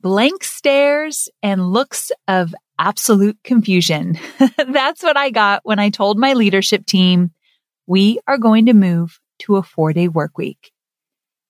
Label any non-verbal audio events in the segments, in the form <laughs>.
blank stares and looks of absolute confusion. <laughs> That's what I got when I told my leadership team, we are going to move to a four day work week.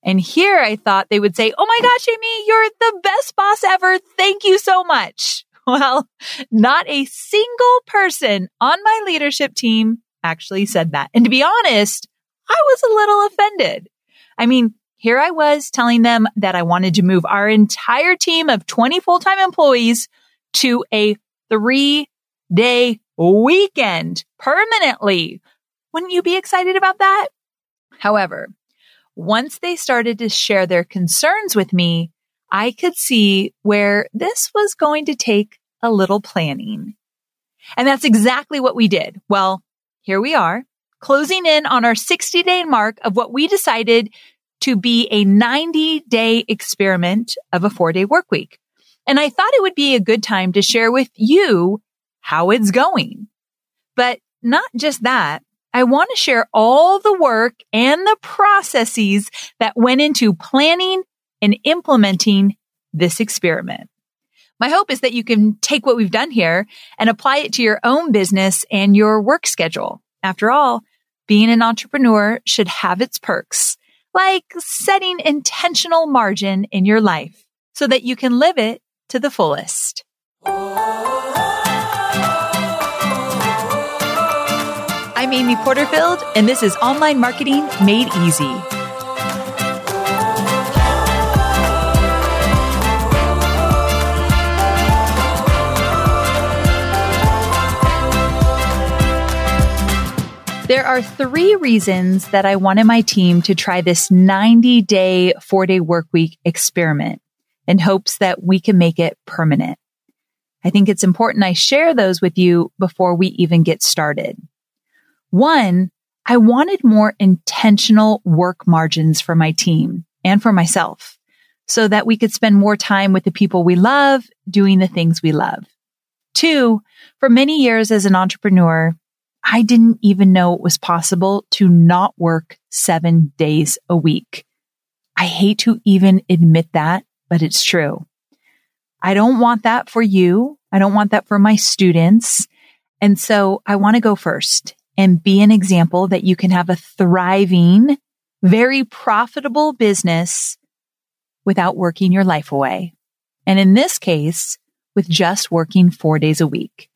And here I thought they would say, Oh my gosh, Amy, you're the best boss ever. Thank you so much. <laughs> Well, not a single person on my leadership team actually said that. And to be honest, I was a little offended. I mean, here I was telling them that I wanted to move our entire team of 20 full-time employees to a three day weekend permanently. Wouldn't you be excited about that? However, once they started to share their concerns with me, I could see where this was going to take a little planning. And that's exactly what we did. Well, here we are closing in on our 60 day mark of what we decided to be a 90 day experiment of a four day work week. And I thought it would be a good time to share with you how it's going. But not just that. I want to share all the work and the processes that went into planning and implementing this experiment. My hope is that you can take what we've done here and apply it to your own business and your work schedule. After all, being an entrepreneur should have its perks, like setting intentional margin in your life so that you can live it to the fullest. I'm Amy Porterfield, and this is Online Marketing Made Easy. There are three reasons that I wanted my team to try this 90 day, four day work week experiment in hopes that we can make it permanent. I think it's important I share those with you before we even get started. One, I wanted more intentional work margins for my team and for myself so that we could spend more time with the people we love doing the things we love. Two, for many years as an entrepreneur, I didn't even know it was possible to not work seven days a week. I hate to even admit that, but it's true. I don't want that for you. I don't want that for my students. And so I want to go first and be an example that you can have a thriving, very profitable business without working your life away. And in this case, with just working four days a week.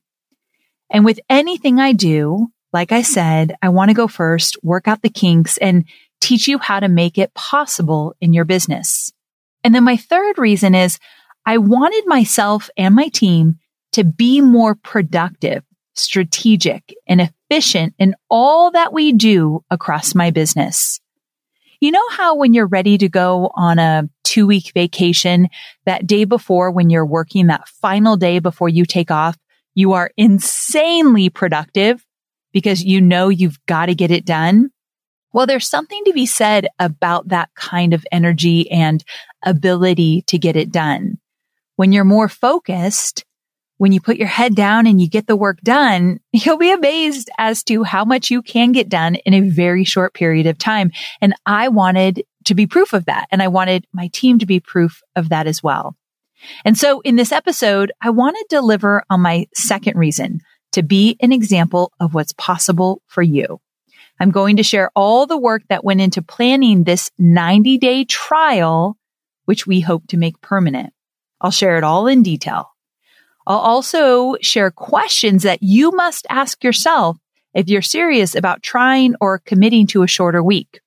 And with anything I do, like I said, I want to go first, work out the kinks and teach you how to make it possible in your business. And then my third reason is I wanted myself and my team to be more productive, strategic and efficient in all that we do across my business. You know how when you're ready to go on a two week vacation, that day before when you're working, that final day before you take off, you are insanely productive because you know you've got to get it done. Well, there's something to be said about that kind of energy and ability to get it done. When you're more focused, when you put your head down and you get the work done, <laughs> you'll be amazed as to how much you can get done in a very short period of time. And I wanted to be proof of that. And I wanted my team to be proof of that as well. And so in this episode, I want to deliver on my second reason to be an example of what's possible for you. I'm going to share all the work that went into planning this 90 day trial, which we hope to make permanent. I'll share it all in detail. I'll also share questions that you must ask yourself if you're serious about trying or committing to a shorter week.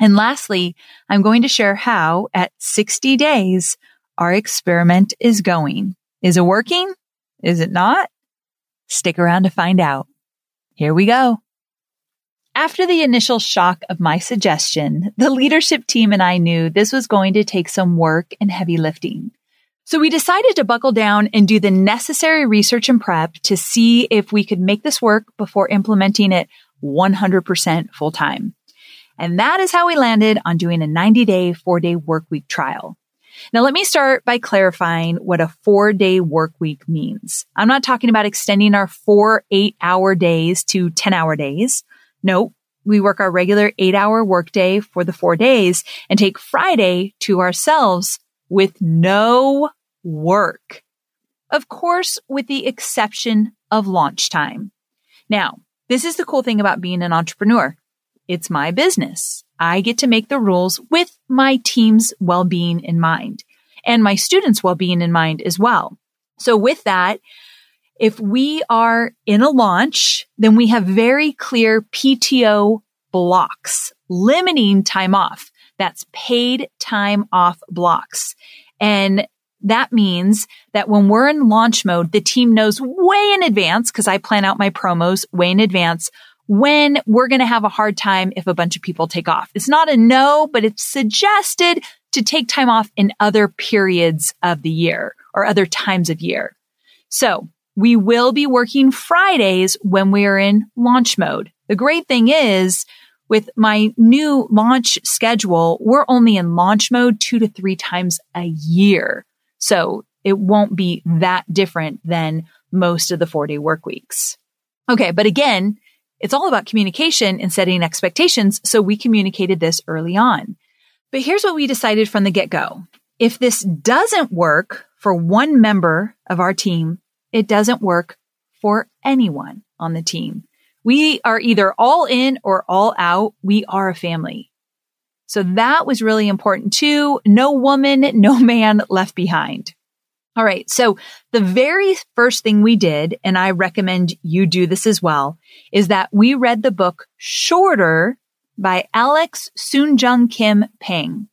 And lastly, I'm going to share how at 60 days, our experiment is going. Is it working? Is it not? Stick around to find out. Here we go. After the initial shock of my suggestion, the leadership team and I knew this was going to take some work and heavy lifting. So we decided to buckle down and do the necessary research and prep to see if we could make this work before implementing it 100% full time. And that is how we landed on doing a 90 day, four day work week trial. Now, let me start by clarifying what a four day work week means. I'm not talking about extending our four eight hour days to 10 hour days. No, we work our regular eight hour workday for the four days and take Friday to ourselves with no work. Of course, with the exception of launch time. Now, this is the cool thing about being an entrepreneur. It's my business. I get to make the rules with my team's well-being in mind and my students' well-being in mind as well. So with that, if we are in a launch, then we have very clear PTO blocks limiting time off. That's paid time off blocks. And that means that when we're in launch mode, the team knows way in advance because I plan out my promos way in advance when we're going to have a hard time if a bunch of people take off. It's not a no, but it's suggested to take time off in other periods of the year or other times of year. So we will be working Fridays when we are in launch mode. The great thing is with my new launch schedule, we're only in launch mode two to three times a year. So it won't be that different than most of the four day work weeks. Okay. But again, it's all about communication and setting expectations. So we communicated this early on. But here's what we decided from the get go. If this doesn't work for one member of our team, it doesn't work for anyone on the team. We are either all in or all out. We are a family. So that was really important too. No woman, no man left behind. All right. So the very first thing we did, and I recommend you do this as well, is that we read the book Shorter by Alex Soojung Kim Pang.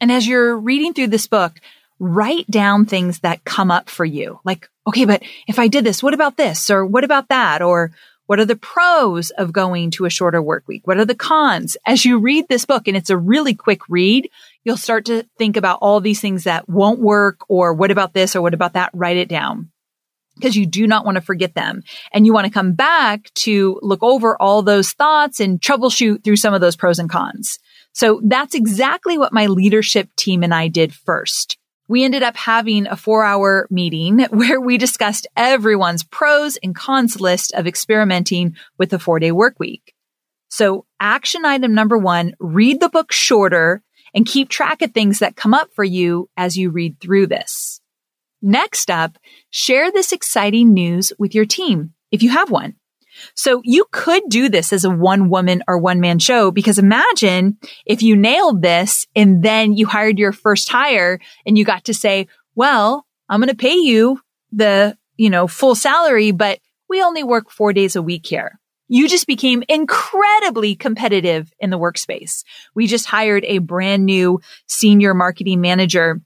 And as you're reading through this book, write down things that come up for you. Like, okay, but if I did this, what about this? Or what about that? Or what are the pros of going to a shorter work week? What are the cons? As you read this book, and it's a really quick read, you'll start to think about all these things that won't work or what about this or what about that? Write it down because you do not want to forget them. And you want to come back to look over all those thoughts and troubleshoot through some of those pros and cons. So that's exactly what my leadership team and I did first we ended up having a four hour meeting <laughs> where we discussed everyone's pros and cons list of experimenting with a four day work week. So action item number one, read the book shorter and keep track of things that come up for you as you read through this. Next up, share this exciting news with your team if you have one. So you could do this as a one woman or one man show because imagine if you nailed this and then you hired your first hire and you got to say, well, I'm going to pay you the, you know, full salary, but we only work four days a week here. You just became incredibly competitive in the workspace. We just hired a brand new senior marketing manager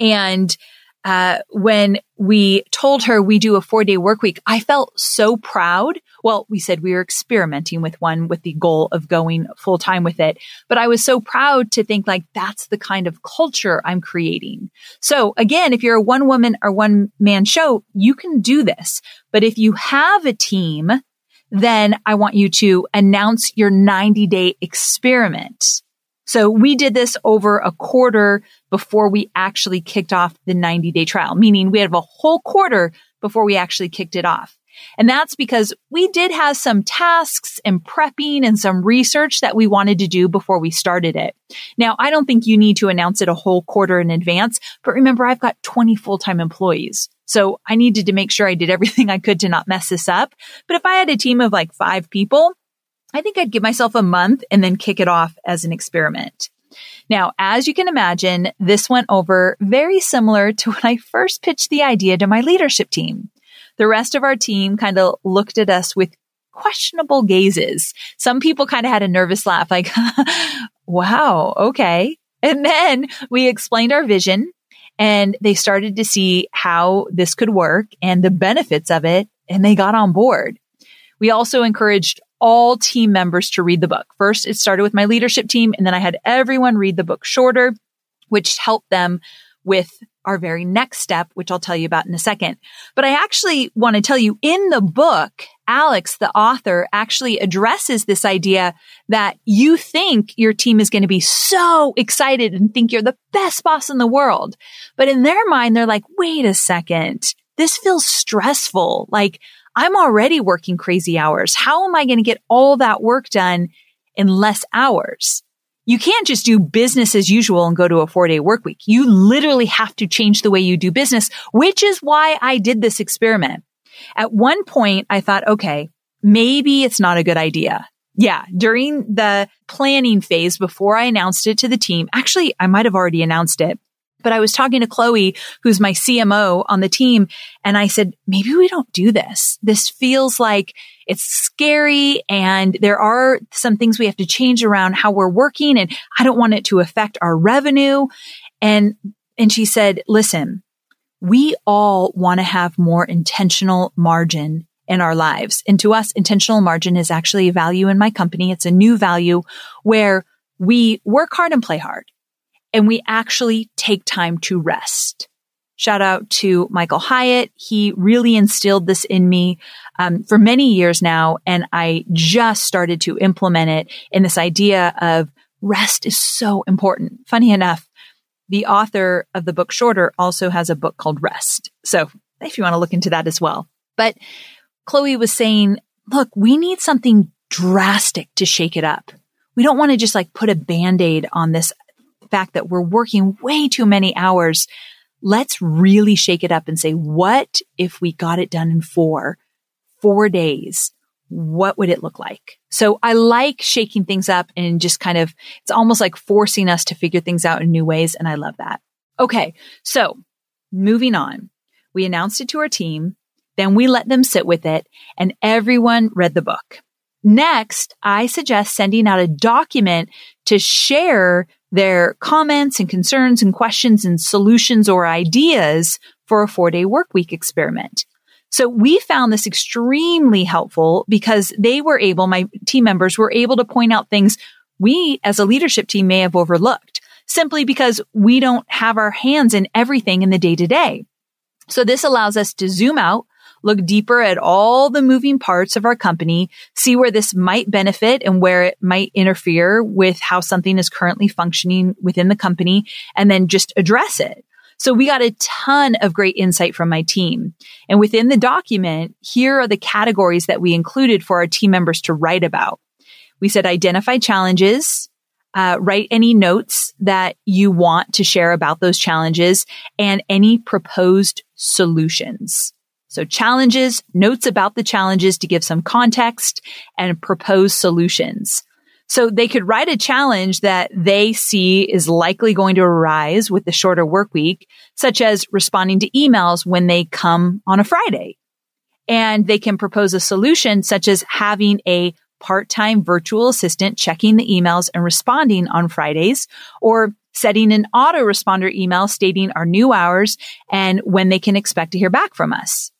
and uh, when we told her we do a four day work week, I felt so proud. Well, we said we were experimenting with one with the goal of going full time with it, but I was so proud to think like that's the kind of culture I'm creating. So again, if you're a one woman or one man show, you can do this. But if you have a team, then I want you to announce your 90 day experiment. So we did this over a quarter before we actually kicked off the 90 day trial, meaning we have a whole quarter before we actually kicked it off. And that's because we did have some tasks and prepping and some research that we wanted to do before we started it. Now, I don't think you need to announce it a whole quarter in advance, but remember, I've got 20 full-time employees. So I needed to make sure I did <laughs> everything I could to not mess this up. But if I had a team of like five people, I think I'd give myself a month and then kick it off as an experiment. Now, as you can imagine, this went over very similar to <laughs> when I first pitched the idea to my leadership team. The rest of our team kind of looked at us with questionable gazes. Some people kind of had a nervous laugh, like, <laughs> wow, okay. And then we explained our vision and they started to see how this could work and the benefits of it. And they got on board. We also encouraged all team members to read the book. First, it started with my leadership team, and then I had everyone read the book shorter, which helped them with our very next step, which I'll tell you about in a second. But I actually want to tell you in the book, Alex, the author, actually addresses this idea that you think your team is going to be so excited and think you're the best boss in the world. But in their mind, they're like, wait a second. This feels stressful. Like I'm already working crazy hours. How am I going to get all that work done in less hours? You can't just do business as usual and go to a four day work week. You literally have to change the way you do business, which is why I did this experiment. At one point, I thought, okay, maybe it's not a good idea. Yeah. During the planning phase before I announced it to the team, actually, I might have already announced it, but I was talking to Chloe, who's my CMO on the team. And I said, maybe we don't do this. This feels like it's scary and there are some things we have to change around how we're working. And I don't want it to affect our revenue. And, and she said, listen, we all want to have more intentional margin in our lives. And to us, intentional margin is actually a value in my company. It's a new value where we work hard and play hard and we actually take time to rest. Shout out to Michael Hyatt. He really instilled this in me um, for many years now, and I just started to implement it in this idea of rest is so important. Funny enough, the author of the book Shorter also has a book called Rest. So if you want to look into that as well. But Chloe was saying, look, we need something drastic to shake it up. We don't want to just like put a band-aid on this fact that we're working way too many hours. Let's really shake it up and say, what if we got it done in four, four days? What would it look like? So I like shaking things up and just kind of, it's almost like forcing us to figure things out in new ways. And I love that. Okay. So moving on, we announced it to our team. Then we let them sit with it and everyone read the book. Next, I suggest sending out a document to share their comments and concerns and questions and solutions or ideas for a four day work week experiment. So we found this extremely helpful because they were able, my team members were able to point out things we as a leadership team may have overlooked simply because we don't have our hands in everything in the day to day. So this allows us to zoom out, look deeper at all the moving parts of our company, see where this might benefit and where it might interfere with how something is currently functioning within the company, and then just address it. So we got a ton of great insight from my team. And within the document, here are the categories that we included for our team members to write about. We said identify challenges, uh, write any notes that you want to share about those challenges and any proposed solutions. So challenges, notes about the challenges to give some context and propose solutions. So they could write a challenge that they see is likely going to arise with the shorter work week, such as responding to emails when they come on a Friday. And they can propose a solution such as having a part-time virtual assistant checking the emails and responding on Fridays or setting an autoresponder email stating our new hours and when they can expect to hear back from us.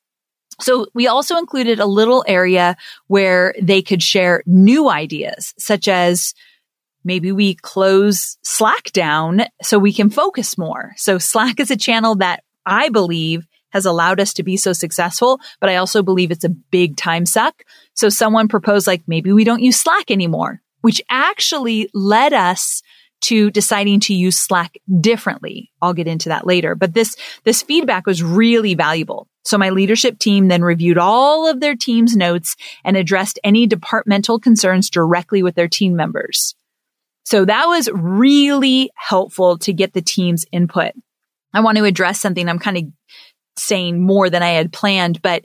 So we also included a little area where they could share new ideas, such as maybe we close Slack down so we can focus more. So Slack is a channel that I believe has allowed us to be so successful, but I also believe it's a big time suck. So someone proposed like maybe we don't use Slack anymore, which actually led us to deciding to use Slack differently. I'll get into that later, but this, this feedback was really valuable. So my leadership team then reviewed all of their team's notes and addressed any departmental concerns directly with their team members. So that was really helpful to get the team's input. I want to address something I'm kind of saying more than I had planned, but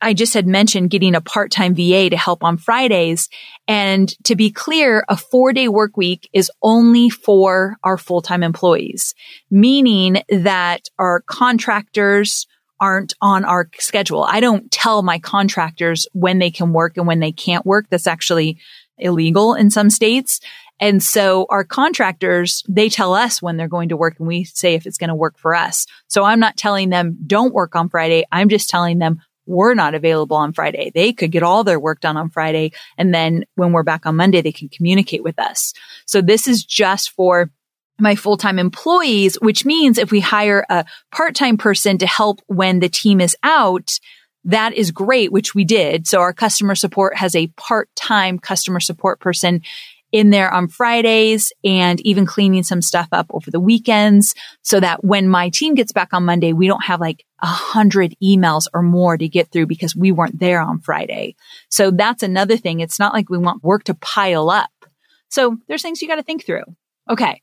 I just had mentioned getting a part-time VA to help on Fridays. And to be clear, a four day work week is only for our full-time employees, meaning that our contractors aren't on our schedule. I don't tell my contractors when they can work and when they can't work. That's actually illegal in some states. And so our contractors, they tell us when they're going to work and we say if it's going to work for us. So I'm not telling them don't work on Friday. I'm just telling them we're not available on Friday. They could get all their work done on Friday. And then when we're back on Monday, they can communicate with us. So this is just for my full-time employees, which means if we hire a part-time person to help when the team is out, that is great, which we did. So our customer support has a part-time customer support person in there on Fridays and even cleaning some stuff up over the weekends so that when my team gets back on Monday, we don't have like a hundred emails or more to get through because we weren't there on Friday. So that's another thing. It's not like we want work to pile up. So there's things you got to think through. Okay.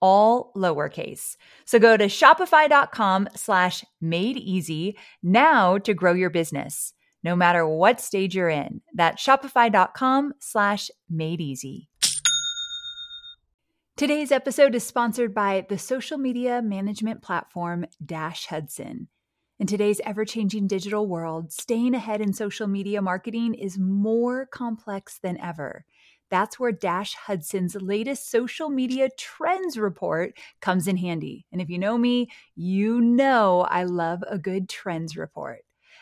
all lowercase. So go to shopify.com slash made easy now to grow your business no matter what stage you're in. That's shopify.com slash made easy. Today's episode is sponsored by the social media management platform Dash Hudson. In today's ever changing digital world, staying ahead in social media marketing is more complex than ever. That's where Dash Hudson's latest social media trends report comes in handy. And if you know me, you know I love a good trends report.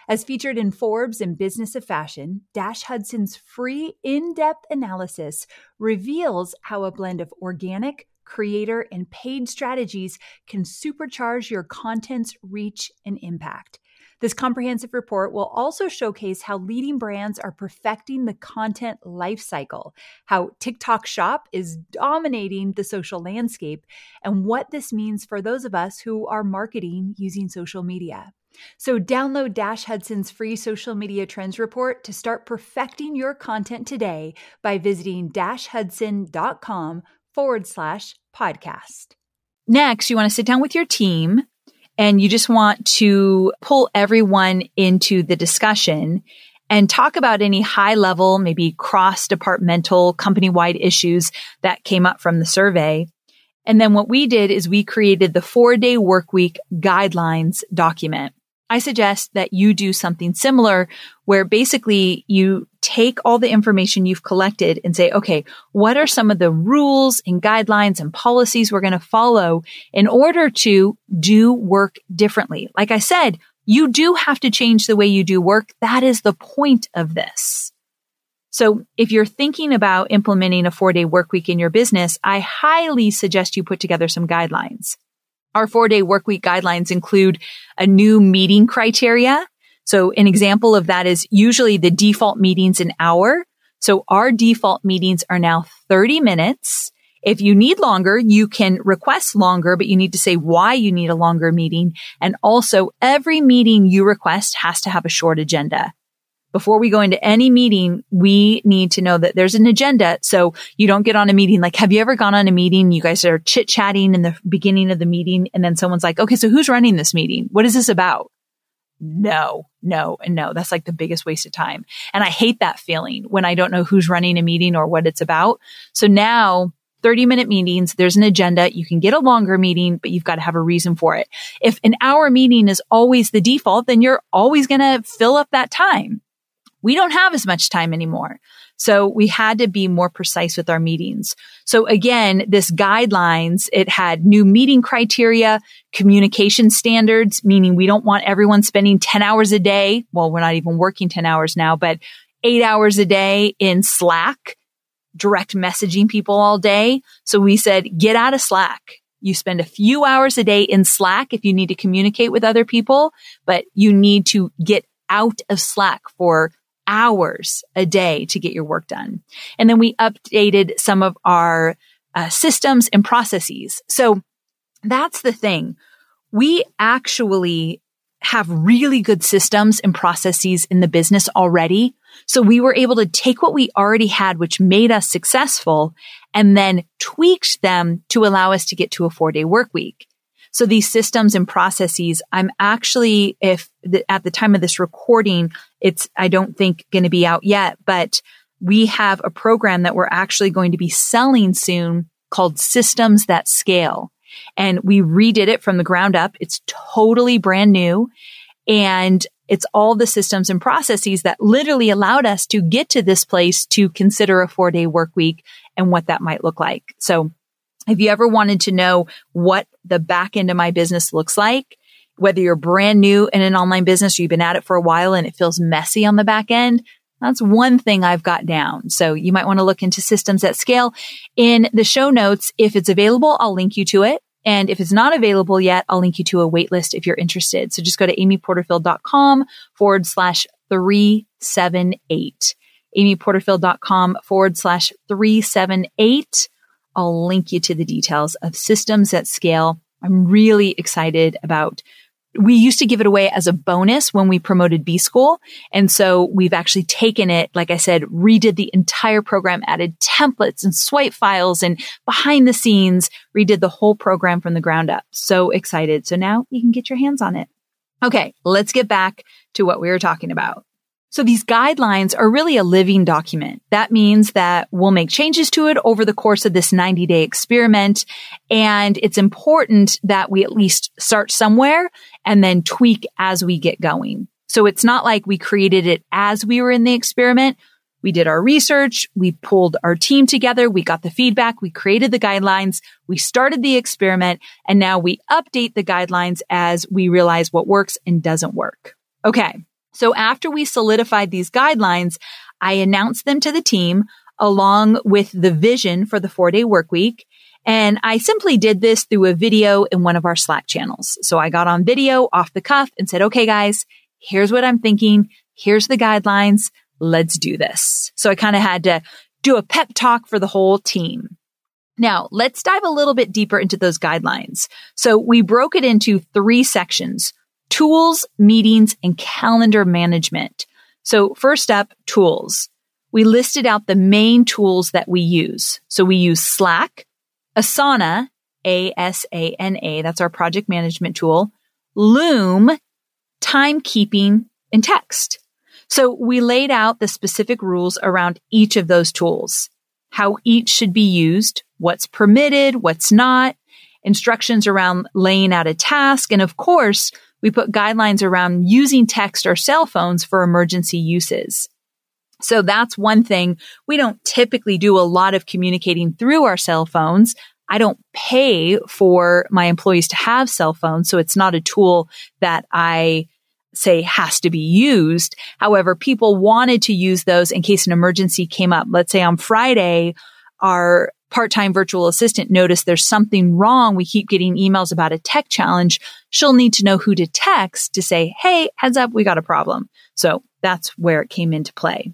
As featured in Forbes and Business of Fashion, Dash Hudson's free in depth analysis reveals how a blend of organic, creator, and paid strategies can supercharge your content's reach and impact. This comprehensive report will also showcase how leading brands are perfecting the content lifecycle, how TikTok Shop is dominating the social landscape, and what this means for those of us who are marketing using social media. So download Dash Hudson's free social media trends report to start perfecting your content today by visiting dashhudson.com forward slash podcast. Next, you want to sit down with your team and you just want to pull everyone into the discussion and talk about any high level, maybe cross departmental company wide issues that came up from the survey. And then what we did is we created the four day work week guidelines document. I suggest that you do something similar where basically you take all the information you've collected and say, okay, what are some of the rules and guidelines and policies we're going to follow in order to do work differently? Like I said, you do have to change the way you do work. That is the point of this. So if you're thinking about implementing a four day work week in your business, I highly suggest you put together some guidelines. Our four day workweek guidelines include a new meeting criteria. So an example of that is usually the default meetings an hour. So our default meetings are now 30 minutes. If you need longer, you can request longer, but you need to say why you need a longer meeting. And also every meeting you request has to have a short agenda before we go into any meeting, we need to know that there's an agenda. So you don't get on a meeting. Like, have you ever gone on a meeting? You guys are chit chatting in the beginning of the meeting. And then someone's like, okay, so who's running this meeting? What is this about? No, no, and no. That's like the biggest waste of time. And I hate that feeling when I don't know who's running a meeting or what it's about. So now 30 minute meetings. There's an agenda. You can get a longer meeting, but you've got to have a reason for it. If an hour meeting is always the default, then you're always going to fill up that time we don't have as much time anymore. So we had to be more precise with our meetings. So again, this guidelines, it had new meeting criteria, communication standards, meaning we don't want everyone spending 10 hours a day. Well, we're not even working 10 hours now, but eight hours a day in Slack, direct messaging people all day. So we said, get out of Slack. You spend a few hours a day in Slack if you need to communicate with other people, but you need to get out of Slack for hours a day to get your work done. And then we updated some of our uh, systems and processes. So that's the thing. We actually have really good systems and processes in the business already. So we were able to take what we already had, which made us successful and then tweaked them to allow us to get to a four day work week. So these systems and processes, I'm actually, if the, at the time of this recording, it's, I don't think going to be out yet, but we have a program that we're actually going to be selling soon called Systems That Scale. And we redid it from the ground up. It's totally brand new. And it's all the systems and processes that literally allowed us to get to this place to consider a four day work week and what that might look like. So if you ever wanted to know what the back end of my business looks like, whether you're brand new in an online business or you've been at it for a while and it feels messy on the back end, that's one thing I've got down. So you might want to look into Systems That Scale in the show notes. If it's available, I'll link you to it. And if it's not available yet, I'll link you to a waitlist if you're interested. So just go to amyporterfield.com forward slash 378. amyporterfield.com forward slash 378 I'll link you to the details of Systems That Scale. I'm really excited about we used to give it away as a bonus when we promoted B school. And so we've actually taken it, like I said, redid the entire program, added templates and swipe files and behind the scenes, redid the whole program from the ground up. So excited. So now you can get your hands on it. Okay. Let's get back to what we were talking about. So these guidelines are really a living document. That means that we'll make changes to it over the course of this 90 day experiment. And it's important that we at least start somewhere and then tweak as we get going. So it's not like we created it as we were in the experiment. We did our research. We pulled our team together. We got the feedback. We created the guidelines. We started the experiment and now we update the guidelines as we realize what works and doesn't work. Okay. So after we solidified these guidelines, I announced them to the team along with the vision for the four day work week. And I simply did this through a video in one of our Slack channels. So I got on video off the cuff and said, okay, guys, here's what I'm thinking. Here's the guidelines. Let's do this. So I kind of had to do a pep talk for the whole team. Now let's dive a little bit deeper into those guidelines. So we broke it into three sections tools, meetings, and calendar management. So first up, tools. We listed out the main tools that we use. So we use Slack, Asana, A-S-A-N-A, that's our project management tool, Loom, timekeeping, and text. So we laid out the specific rules around each of those tools, how each should be used, what's permitted, what's not, instructions around laying out a task, and of course, we put guidelines around using text or cell phones for emergency uses. So that's one thing. We don't typically do a lot of communicating through our cell phones. I don't pay for my employees to have cell phones. So it's not a tool that I say has to be used. However, people wanted to use those in case an emergency came up. Let's say on Friday, our part-time virtual assistant noticed there's something wrong. We keep getting emails about a tech challenge. She'll need to know who to text to say, Hey, heads up, we got a problem. So that's where it came into play.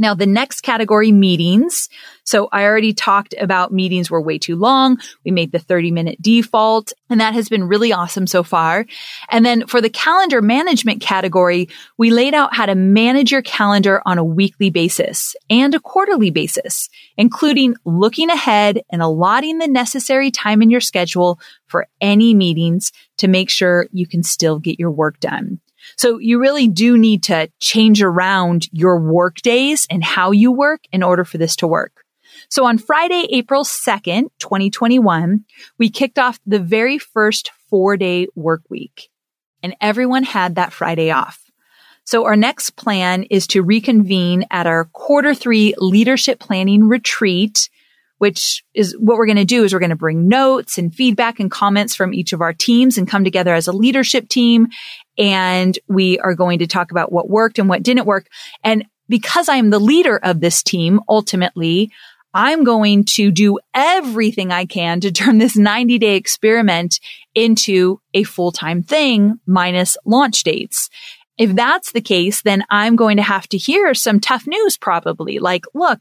Now, the next category, meetings. So I already talked about meetings were way too long. We made the 30 minute default and that has been really awesome so far. And then for the calendar management category, we laid out how to manage your calendar on a weekly basis and a quarterly basis, including looking ahead and allotting the necessary time in your schedule for any meetings to make sure you can still get your work done. So you really do need to change around your work days and how you work in order for this to work. So on Friday, April 2nd, 2021, we kicked off the very first four day work week and everyone had that Friday off. So our next plan is to reconvene at our quarter three leadership planning retreat which is what we're going to do is we're going to bring notes and feedback and comments from each of our teams and come together as a leadership team. And we are going to talk about what worked and what didn't work. And because I am the leader of this team, ultimately, I'm going to do everything I can to turn this 90 day experiment into a full time thing minus launch dates. If that's the case, then I'm going to have to hear some tough news probably like, look,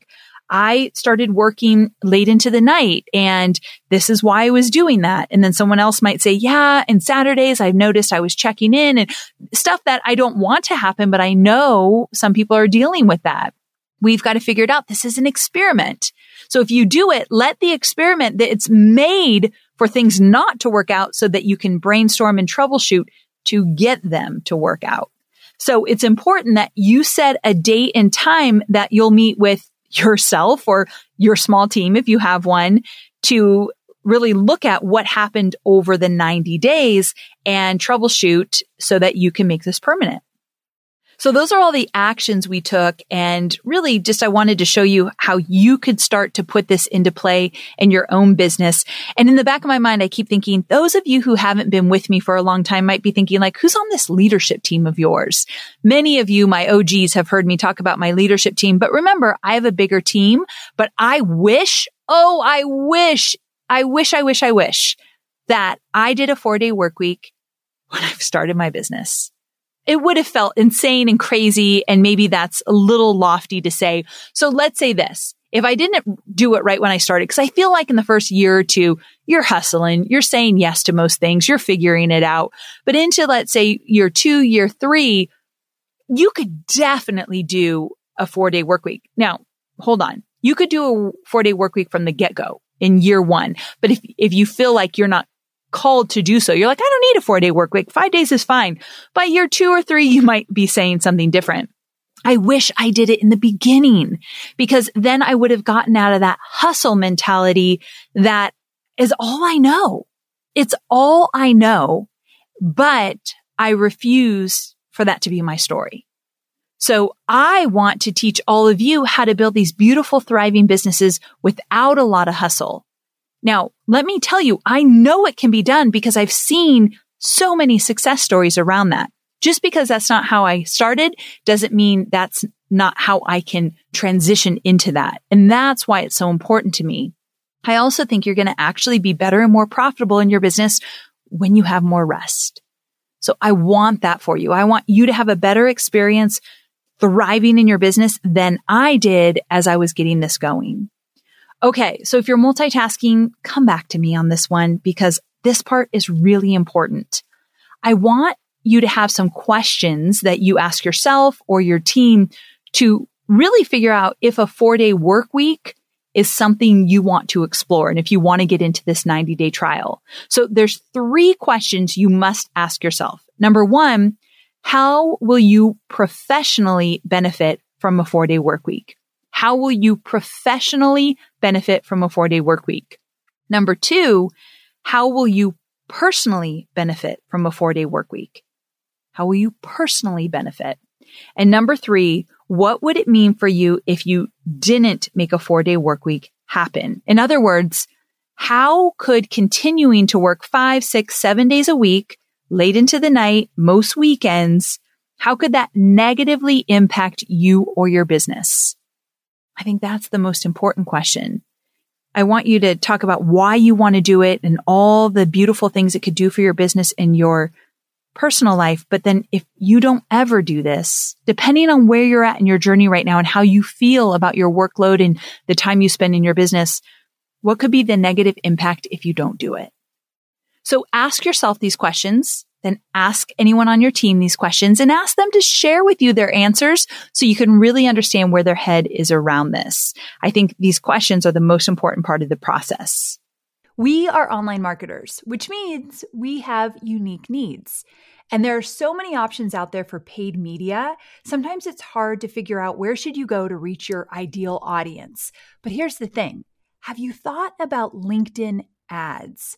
I started working late into the night and this is why I was doing that. And then someone else might say, yeah, and Saturdays I've noticed I was checking in and stuff that I don't want to happen, but I know some people are dealing with that. We've got to figure it out. This is an experiment. So if you do it, let the experiment that it's made for things not to work out so that you can brainstorm and troubleshoot to get them to work out. So it's important that you set a date and time that you'll meet with yourself or your small team if you have one to really look at what happened over the 90 days and troubleshoot so that you can make this permanent. So those are all the actions we took. And really just I wanted to show you how you could start to put this into play in your own business. And in the back of my mind, I keep thinking those of you who haven't been with me for a long time might be thinking like, who's on this leadership team of yours? Many of you, my OGs have heard me talk about my leadership team, but remember, I have a bigger team, but I wish, oh, I wish, I wish, I wish, I wish that I did a four day work week when I started my business it would have felt insane and crazy. And maybe that's a little lofty to say. So let's say this. If I didn't do it right when I started, because I feel like in the first year or two, you're hustling, you're saying yes to most things, you're figuring it out. But into, let's say, year two, year three, you could definitely do a four day work week. Now, hold on. You could do a four day work week from the get go in year one. But if, if you feel like you're not called to do so. You're like, I don't need a four day work week. Five days is fine. By year two or three, you might be saying something different. I wish I did it in the beginning because then I would have gotten out of that hustle mentality that is all I know. It's all I know, but I refuse for that to be my story. So I want to teach all of you how to build these beautiful, thriving businesses without a lot of hustle now, let me tell you, I know it can be done because I've seen so many success stories around that. Just because that's not how I started doesn't mean that's not how I can transition into that. And that's why it's so important to me. I also think you're going to actually be better and more profitable in your business when you have more rest. So I want that for you. I want you to have a better experience thriving in your business than I did as I was getting this going. Okay. So if you're multitasking, come back to me on this one because this part is really important. I want you to have some questions that you ask yourself or your team to really figure out if a four day work week is something you want to explore and if you want to get into this 90 day trial. So there's three questions you must ask yourself. Number one, how will you professionally benefit from a four day work week? How will you professionally benefit from a four day work week? Number two, how will you personally benefit from a four day work week? How will you personally benefit? And number three, what would it mean for you if you didn't make a four day work week happen? In other words, how could continuing to work five, six, seven days a week, late into the night, most weekends, how could that negatively impact you or your business? I think that's the most important question. I want you to talk about why you want to do it and all the beautiful things it could do for your business and your personal life. But then if you don't ever do this, depending on where you're at in your journey right now and how you feel about your workload and the time you spend in your business, what could be the negative impact if you don't do it? So ask yourself these questions then ask anyone on your team these questions and ask them to share with you their answers so you can really understand where their head is around this. I think these questions are the most important part of the process. We are online marketers, which means we have unique needs. And there are so many options out there for paid media. Sometimes it's hard to figure out where should you go to reach your ideal audience. But here's the thing. Have you thought about LinkedIn ads?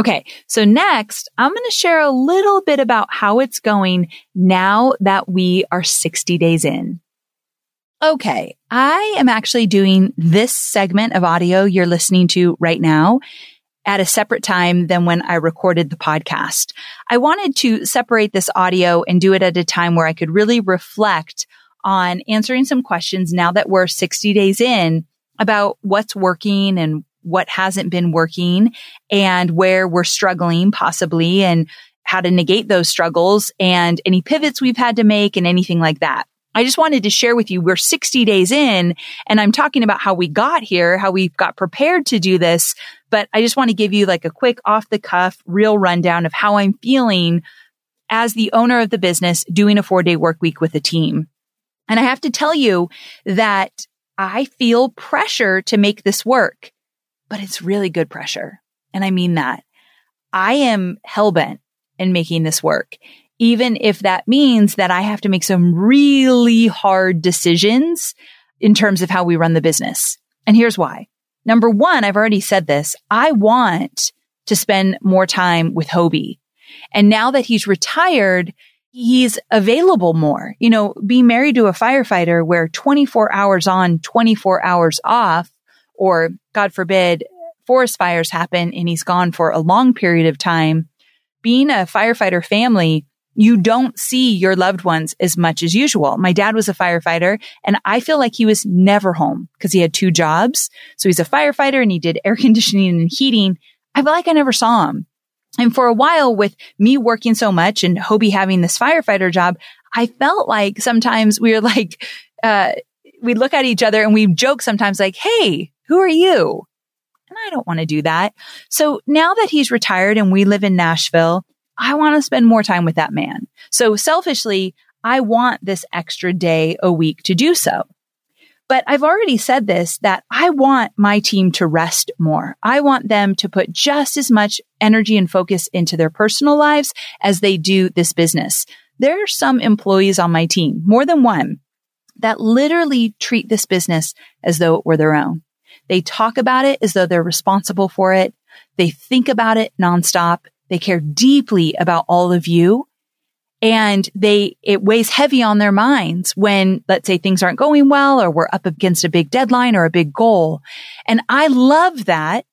Okay. So next, I'm going to share a little bit about how it's going now that we are 60 days in. Okay. I am actually doing this segment of audio you're listening to right now at a separate time than when I recorded the podcast. I wanted to separate this audio and do it at a time where I could really reflect on answering some questions now that we're 60 days in about what's working and what hasn't been working and where we're struggling possibly and how to negate those struggles and any pivots we've had to make and anything like that. I just wanted to share with you, we're 60 days in and I'm talking about how we got here, how we got prepared to do this. But I just want to give you like a quick off the cuff, real rundown of how I'm feeling as the owner of the business doing a four day work week with a team. And I have to tell you that I feel pressure to make this work, but it's really good pressure. And I mean that I am hellbent in making this work even if that means that I have to make some really hard decisions in terms of how we run the business. And here's why. Number one, I've already said this. I want to spend more time with Hobie. And now that he's retired, he's available more. You know, being married to a firefighter where 24 hours on, 24 hours off, or God forbid, forest fires happen and he's gone for a long period of time. Being a firefighter family you don't see your loved ones as much as usual. My dad was a firefighter and I feel like he was never home because he had two jobs. So he's a firefighter and he did air <laughs> conditioning and heating. I feel like I never saw him. And for a while with me working so much and Hobie having this firefighter job, I felt like sometimes we were like, uh, we look at each other and we joke sometimes like, Hey, who are you? And I don't want to do that. So now that he's retired and we live in Nashville, I want to spend more time with that man. So selfishly, I want this extra day a week to do so. But I've already said this that I want my team to rest more. I want them to put just as much energy and focus into their personal lives as they do this business. There are some employees on my team, more than one, that literally treat this business as though it were their own. They talk about it as though they're responsible for it. They think about it nonstop. They care deeply about all of you. And they, it weighs heavy on their minds when, let's say things aren't going well or we're up against a big deadline or a big goal. And I love that.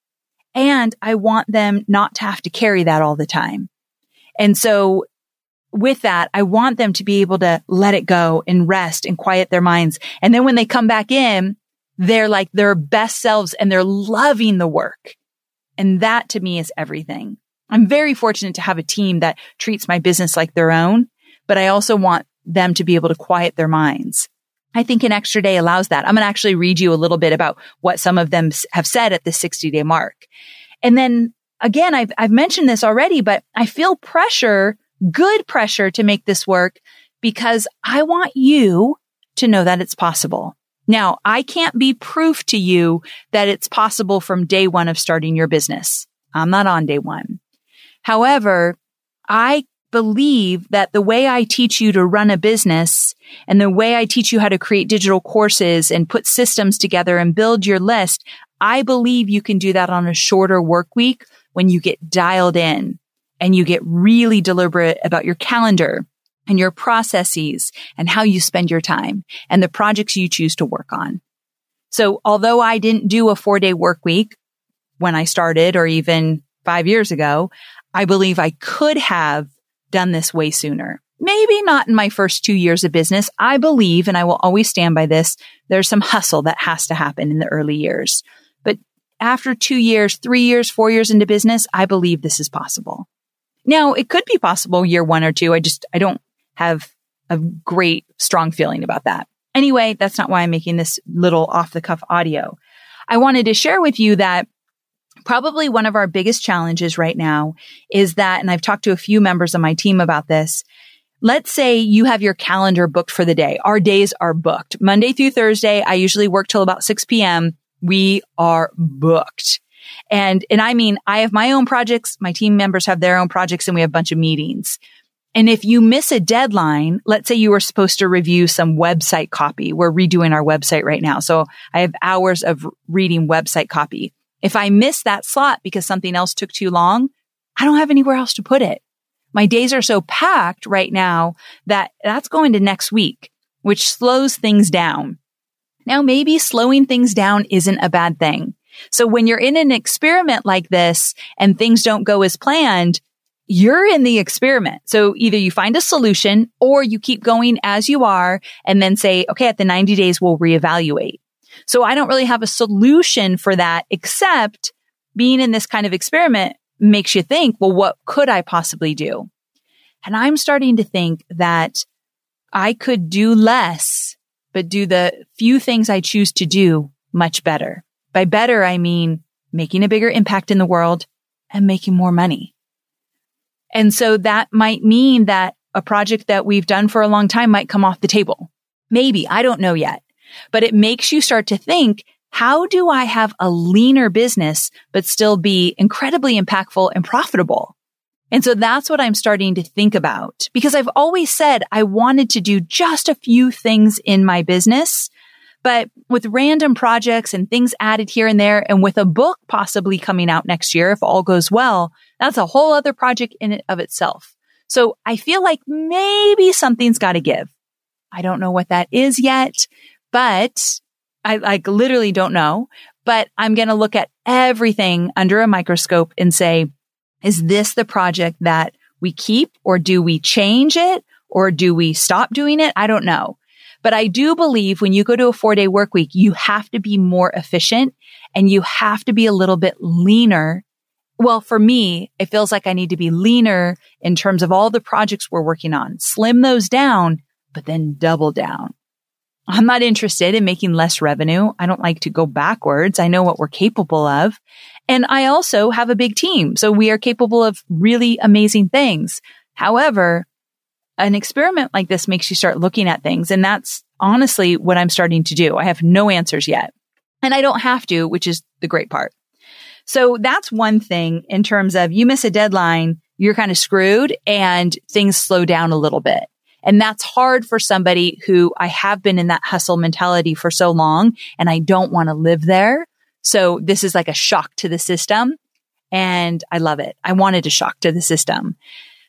And I want them not to have to carry that all the time. And so with that, I want them to be able to let it go and rest and quiet their minds. And then when they come back in, they're like their best selves and they're loving the work. And that to me is everything. I'm very fortunate to have a team that treats my business like their own, but I also want them to be able to quiet their minds. I think an extra day allows that. I'm going to actually read you a little bit about what some of them have said at the 60 day mark. And then again, I've, I've mentioned this already, but I feel pressure, good pressure to make this work because I want you to know that it's possible. Now, I can't be proof to you that it's possible from day one of starting your business. I'm not on day one. However, I believe that the way I teach you to run a business and the way I teach you how to create digital courses and put systems together and build your list, I believe you can do that on a shorter work week when you get dialed in and you get really deliberate about your calendar and your processes and how you spend your time and the projects you choose to work on. So although I didn't do a four day work week when I started or even five years ago, I believe I could have done this way sooner. Maybe not in my first two years of business. I believe, and I will always stand by this, there's some hustle that has to happen in the early years. But after two years, three years, four years into business, I believe this is possible. Now, it could be possible year one or two. I just, I don't have a great, strong feeling about that. Anyway, that's not why I'm making this little off the cuff audio. I wanted to share with you that probably one of our biggest challenges right now is that, and I've talked to a few members of my team about this. Let's say you have your calendar booked for the day. Our days are booked. Monday through Thursday, I usually work till about 6 p.m. We are booked. And, and I mean, I have my own projects. My team members have their own projects and we have a bunch of meetings. And if you miss a deadline, let's say you were supposed to review some website copy. We're redoing our website right now. So I have hours of reading website copy. If I miss that slot because something else took too long, I don't have anywhere else to put it. My days are so packed right now that that's going to next week, which slows things down. Now, maybe slowing things down isn't a bad thing. So when you're in an experiment like this and things don't go as planned, you're in the experiment. So either you find a solution or you keep going as you are and then say, okay, at the 90 days, we'll reevaluate. So I don't really have a solution for that except being in this kind of experiment makes you think, well, what could I possibly do? And I'm starting to think that I could do less, but do the few things I choose to do much better. By better, I mean making a bigger impact in the world and making more money. And so that might mean that a project that we've done for a long time might come off the table. Maybe. I don't know yet, but it makes you start to think, how do I have a leaner business, but still be incredibly impactful and profitable? And so that's what I'm starting to think about because I've always said I wanted to do just a few things in my business but with random projects and things added here and there, and with a book possibly coming out next year, if all goes well, that's a whole other project in and of itself. So I feel like maybe something's got to give. I don't know what that is yet, but I like literally don't know, but I'm going to look at everything under a microscope and say, is this the project that we keep or do we change it or do we stop doing it? I don't know. But I do believe when you go to a four day work week, you have to be more efficient and you have to be a little bit leaner. Well, for me, it feels like I need to be leaner in terms of all the projects we're working on, slim those down, but then double down. I'm not interested in making less revenue. I don't like to go backwards. I know what we're capable of. And I also have a big team. So we are capable of really amazing things. However, an experiment like this makes you start looking at things. And that's honestly what I'm starting to do. I have no answers yet and I don't have to, which is the great part. So that's one thing in terms of you miss a deadline, you're kind of screwed and things slow down a little bit. And that's hard for somebody who I have been in that hustle mentality for so long and I don't want to live there. So this is like a shock to the system and I love it. I wanted a shock to the system.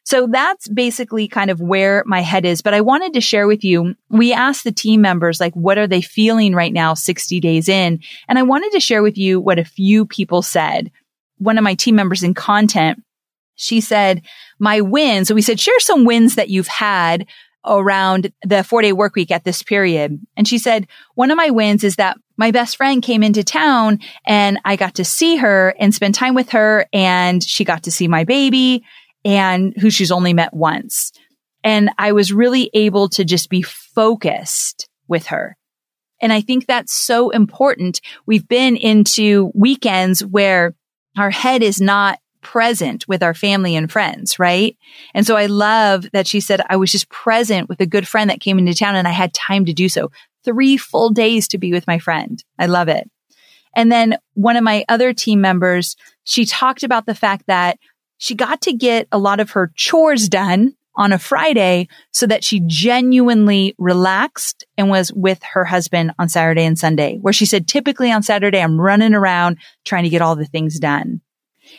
So that's basically kind of where my head is. But I wanted to share with you, we asked the team members, like, what are they feeling right now, 60 days in? And I wanted to share with you what a few people said. One of my team members in content, she said, my wins. So we said, share some wins that you've had around the four day work week at this period. And she said, one of my wins is that my best friend came into town and I got to see her and spend time with her and she got to see my baby and who she's only met once. And I was really able to just be focused with her. And I think that's so important. We've been into weekends where our head is not present with our family and friends, right? And so I love that she said I was just present with a good friend that came into town and I had time to do so. Three full days to be with my friend. I love it. And then one of my other team members, she talked about the fact that she got to get a lot of her chores done on a Friday so that she genuinely relaxed and was with her husband on Saturday and Sunday, where she said, typically on Saturday, I'm running around trying to get all the things done.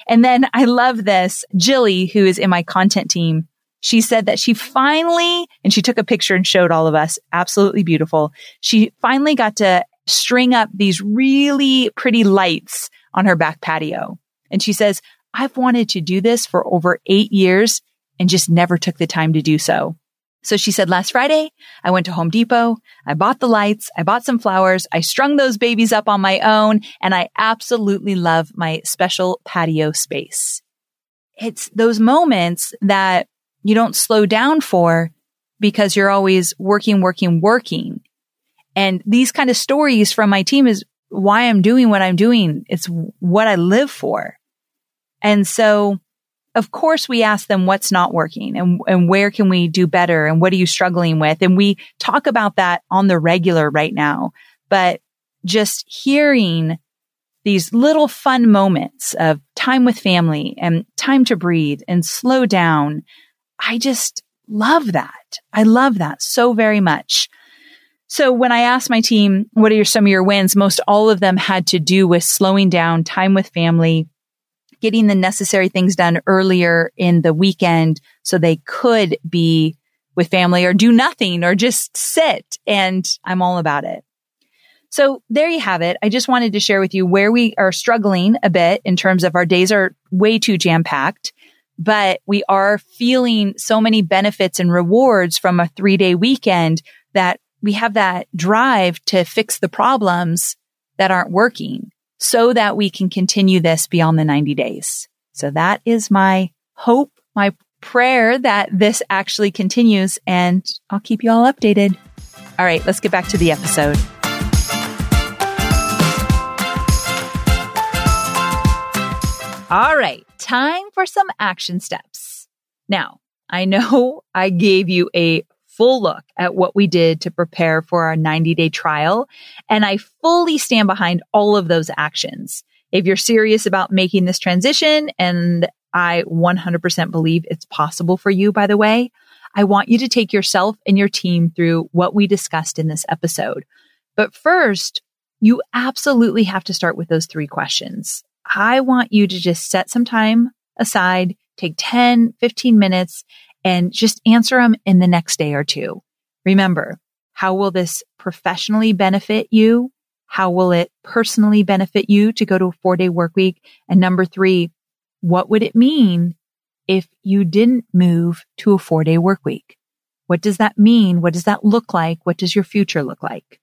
And then I love this. Jilly, who is in my content team, she said that she finally, and she took a picture and showed all of us, absolutely beautiful. She finally got to string up these really pretty lights on her back patio. And she says, I've wanted to do this for over eight years and just never took the time to do so. So she said last Friday, I went to Home Depot. I bought the lights. I bought some flowers. I strung those babies up on my own and I absolutely love my special patio space. It's those moments that you don't slow down for because you're always working, working, working. And these kind of stories from my team is why I'm doing what I'm doing. It's what I live for. And so, of course, we ask them what's not working and, and where can we do better and what are you struggling with? And we talk about that on the regular right now. But just hearing these little fun moments of time with family and time to breathe and slow down. I just love that. I love that so very much. So when I asked my team, what are your, some of your wins? Most all of them had to do with slowing down, time with family, getting the necessary things done earlier in the weekend so they could be with family or do nothing or just sit. And I'm all about it. So there you have it. I just wanted to share with you where we are struggling a bit in terms of our days are way too jam packed, but we are feeling so many benefits and rewards from a three day weekend that we have that drive to fix the problems that aren't working so that we can continue this beyond the 90 days. So that is my hope, my prayer that this actually continues and I'll keep you all updated. All right, let's get back to the episode. All right, time for some action steps. Now, I know I gave you a full look at what we did to prepare for our 90 day trial, and I fully stand behind all of those actions. If you're serious about making this transition, and I 100% believe it's possible for you, by the way, I want you to take yourself and your team through what we discussed in this episode. But first, you absolutely have to start with those three questions. I want you to just set some time aside, take 10, 15 minutes and just answer them in the next day or two. Remember, how will this professionally benefit you? How will it personally benefit you to go to a four day work week? And number three, what would it mean if you didn't move to a four day work week? What does that mean? What does that look like? What does your future look like?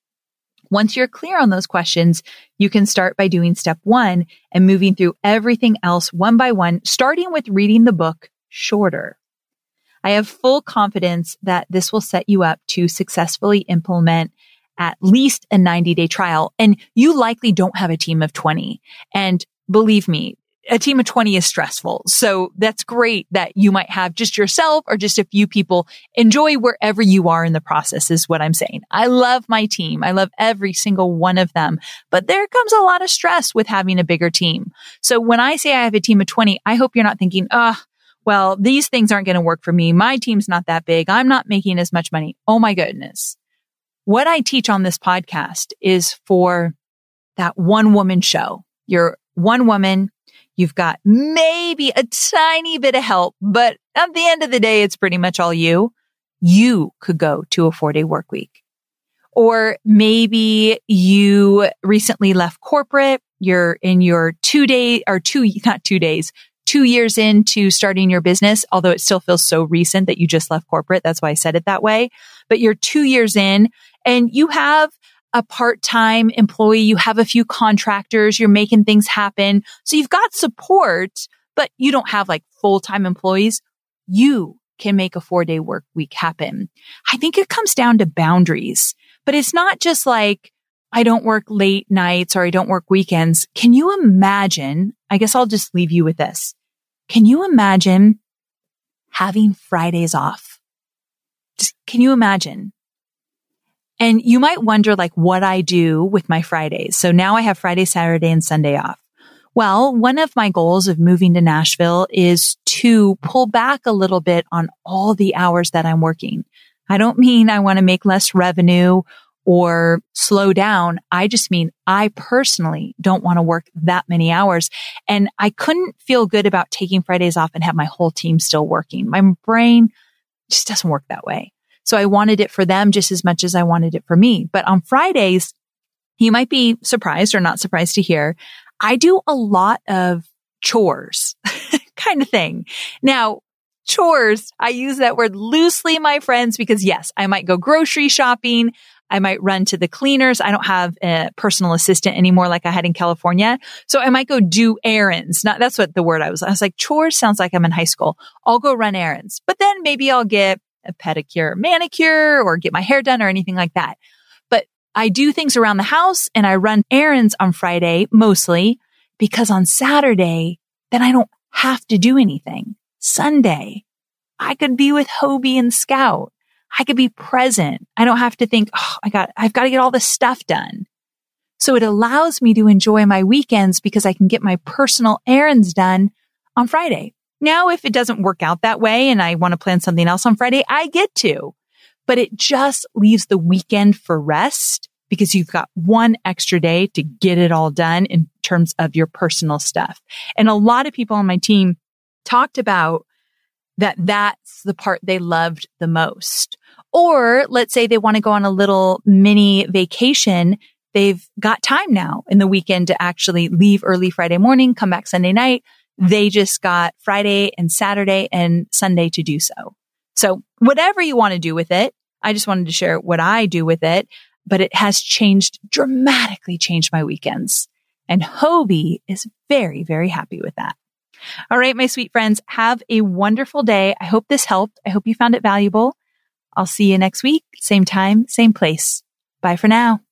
Once you're clear on those questions, you can start by doing step one and moving through everything else one by one, starting with reading the book shorter. I have full confidence that this will set you up to successfully implement at least a 90 day trial. And you likely don't have a team of 20. And believe me, a team of 20 is stressful. So that's great that you might have just yourself or just a few people enjoy wherever you are in the process is what I'm saying. I love my team. I love every single one of them, but there comes a lot of stress with having a bigger team. So when I say I have a team of 20, I hope you're not thinking, oh, well, these things aren't going to work for me. My team's not that big. I'm not making as much money. Oh my goodness. What I teach on this podcast is for that one woman show. You're one woman You've got maybe a tiny bit of help, but at the end of the day, it's pretty much all you. You could go to a four day work week. Or maybe you recently left corporate. You're in your two day or two, not two days, two years into starting your business, although it still feels so recent that you just left corporate. That's why I said it that way. But you're two years in and you have a part-time employee, you have a few contractors, you're making things happen. So you've got support, but you don't have like full-time employees. You can make a four day work week happen. I think it comes down to boundaries, but it's not just like, I don't work late nights or I don't work weekends. Can you imagine? I guess I'll just leave you with this. Can you imagine having Fridays off? Just, can you imagine? And you might wonder like what I do with my Fridays. So now I have Friday, Saturday and Sunday off. Well, one of my goals of moving to Nashville is to pull back a little bit on all the hours that I'm working. I don't mean I want to make less revenue or slow down. I just mean I personally don't want to work that many hours. And I couldn't feel good about taking Fridays off and have my whole team still working. My brain just doesn't work that way. So I wanted it for them just as much as I wanted it for me. But on Fridays, you might be surprised or not surprised to hear I do a lot of chores <laughs> kind of thing. Now, chores, I use that word loosely, my friends, because yes, I might go grocery shopping. I might run to the cleaners. I don't have a personal assistant anymore like I had in California. So I might go do errands. Not, that's what the word I was, I was like, chores sounds like I'm in high school. I'll go run errands, but then maybe I'll get a pedicure, manicure, or get my hair done or anything like that. But I do things around the house and I run errands on Friday mostly because on Saturday, then I don't have to do anything. Sunday, I could be with Hobie and Scout. I could be present. I don't have to think, oh, I got, I've got to get all this stuff done. So it allows me to enjoy my weekends because I can get my personal errands done on Friday. Now, if it doesn't work out that way and I want to plan something else on Friday, I get to, but it just leaves the weekend for rest because you've got one extra day to get it all done in terms of your personal stuff. And a lot of people on my team talked about that that's the part they loved the most. Or let's say they want to go on a little mini vacation. They've got time now in the weekend to actually leave early Friday morning, come back Sunday night. They just got Friday and Saturday and Sunday to do so. So whatever you want to do with it, I just wanted to share what I do with it but it has changed dramatically changed my weekends. And Hobie is very, very happy with that. All right, my sweet friends, have a wonderful day. I hope this helped. I hope you found it valuable. I'll see you next week, same time, same place. Bye for now.